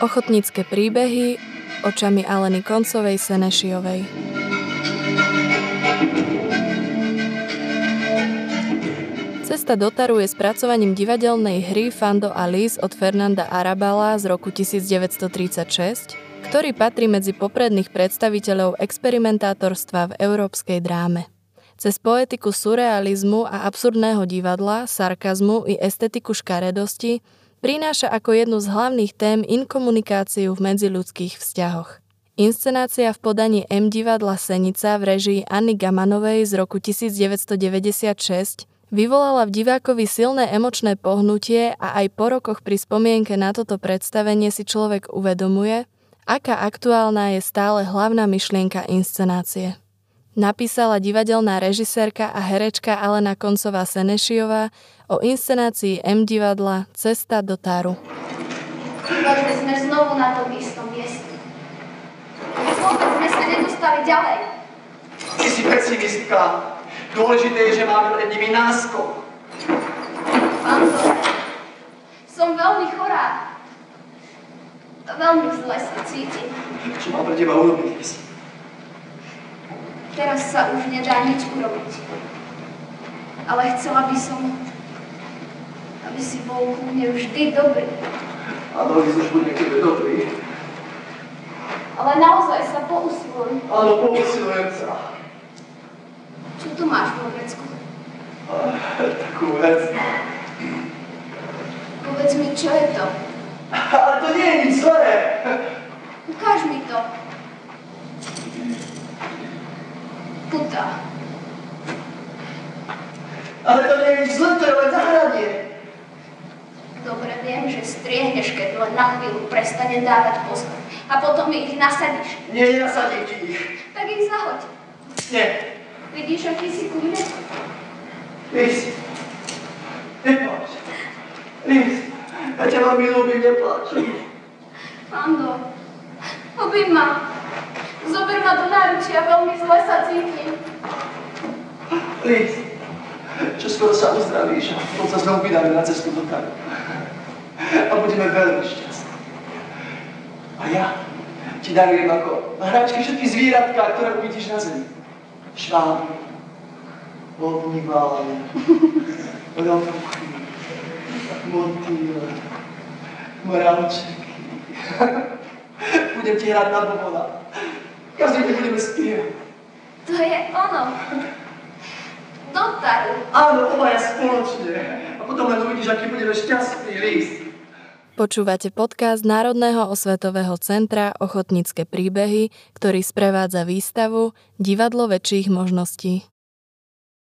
Ochotnícke príbehy očami Aleny Koncovej Senešiovej. Cesta do Taru je spracovaním divadelnej hry Fando Alice od Fernanda Arabala z roku 1936, ktorý patrí medzi popredných predstaviteľov experimentátorstva v európskej dráme. Cez poetiku surrealizmu a absurdného divadla, sarkazmu i estetiku škaredosti prináša ako jednu z hlavných tém inkomunikáciu v medziľudských vzťahoch. Inscenácia v podaní M divadla Senica v režii Anny Gamanovej z roku 1996 vyvolala v divákovi silné emočné pohnutie a aj po rokoch pri spomienke na toto predstavenie si človek uvedomuje, aká aktuálna je stále hlavná myšlienka inscenácie. Napísala divadelná režisérka a herečka Alena Koncová Senešiová o inscenácii M divadla Cesta do Táru. Vôbec sme znovu na tom istom mieste. Vôbec sme sa nedostali ďalej. Ty si pesimistka. Dôležité je, že máme pred nimi náskok. Pán som veľmi chorá. Veľmi zle sa cítim. Čo mám pre teba urobiť? Teraz sa už nedá nič urobiť. Ale chcela by som, aby si bol ku mne vždy dobrý. Áno, sme buď k dobrý. Ale naozaj sa pousiluj. Áno, pousilujem sa. Čo tu máš vo vecku? Takú vec. Povedz mi, čo je to? Ale to nie je nič zlé. Ukáž mi to. Puta. Ale to nie je nič zlé, to je len zahradie. Dobre viem, že striehneš, keď len na chvíľu prestane dávať pozor. A potom ich nasadíš. Nie, nenasadím ti ich. Tak ich zahoď. Nie. Vidíš, aký si kľúne? Liz, nepláč. Liz, ja ťa veľmi ľúbim, nepláč. Fando, obím ma. Zober ma do náručia, veľmi zle sa cítim. Liz, čo skoro sa uzdravíš a potom sa znovu vydáme na cestu do Taru. A budeme veľmi šťastní. A ja ti darujem ako hračky všetky zvieratka, ktoré uvidíš na zemi. Šváby, vodnívále, rovky, motýle, mravčeky. Budem ti hrať na bobona. Každý deň budeme spievať. To je ono. Do taru. Áno, obaja spoločne. A potom len uvidíš, aký budeme šťastný list. Počúvate podcast Národného osvetového centra Ochotnícke príbehy, ktorý sprevádza výstavu Divadlo väčších možností.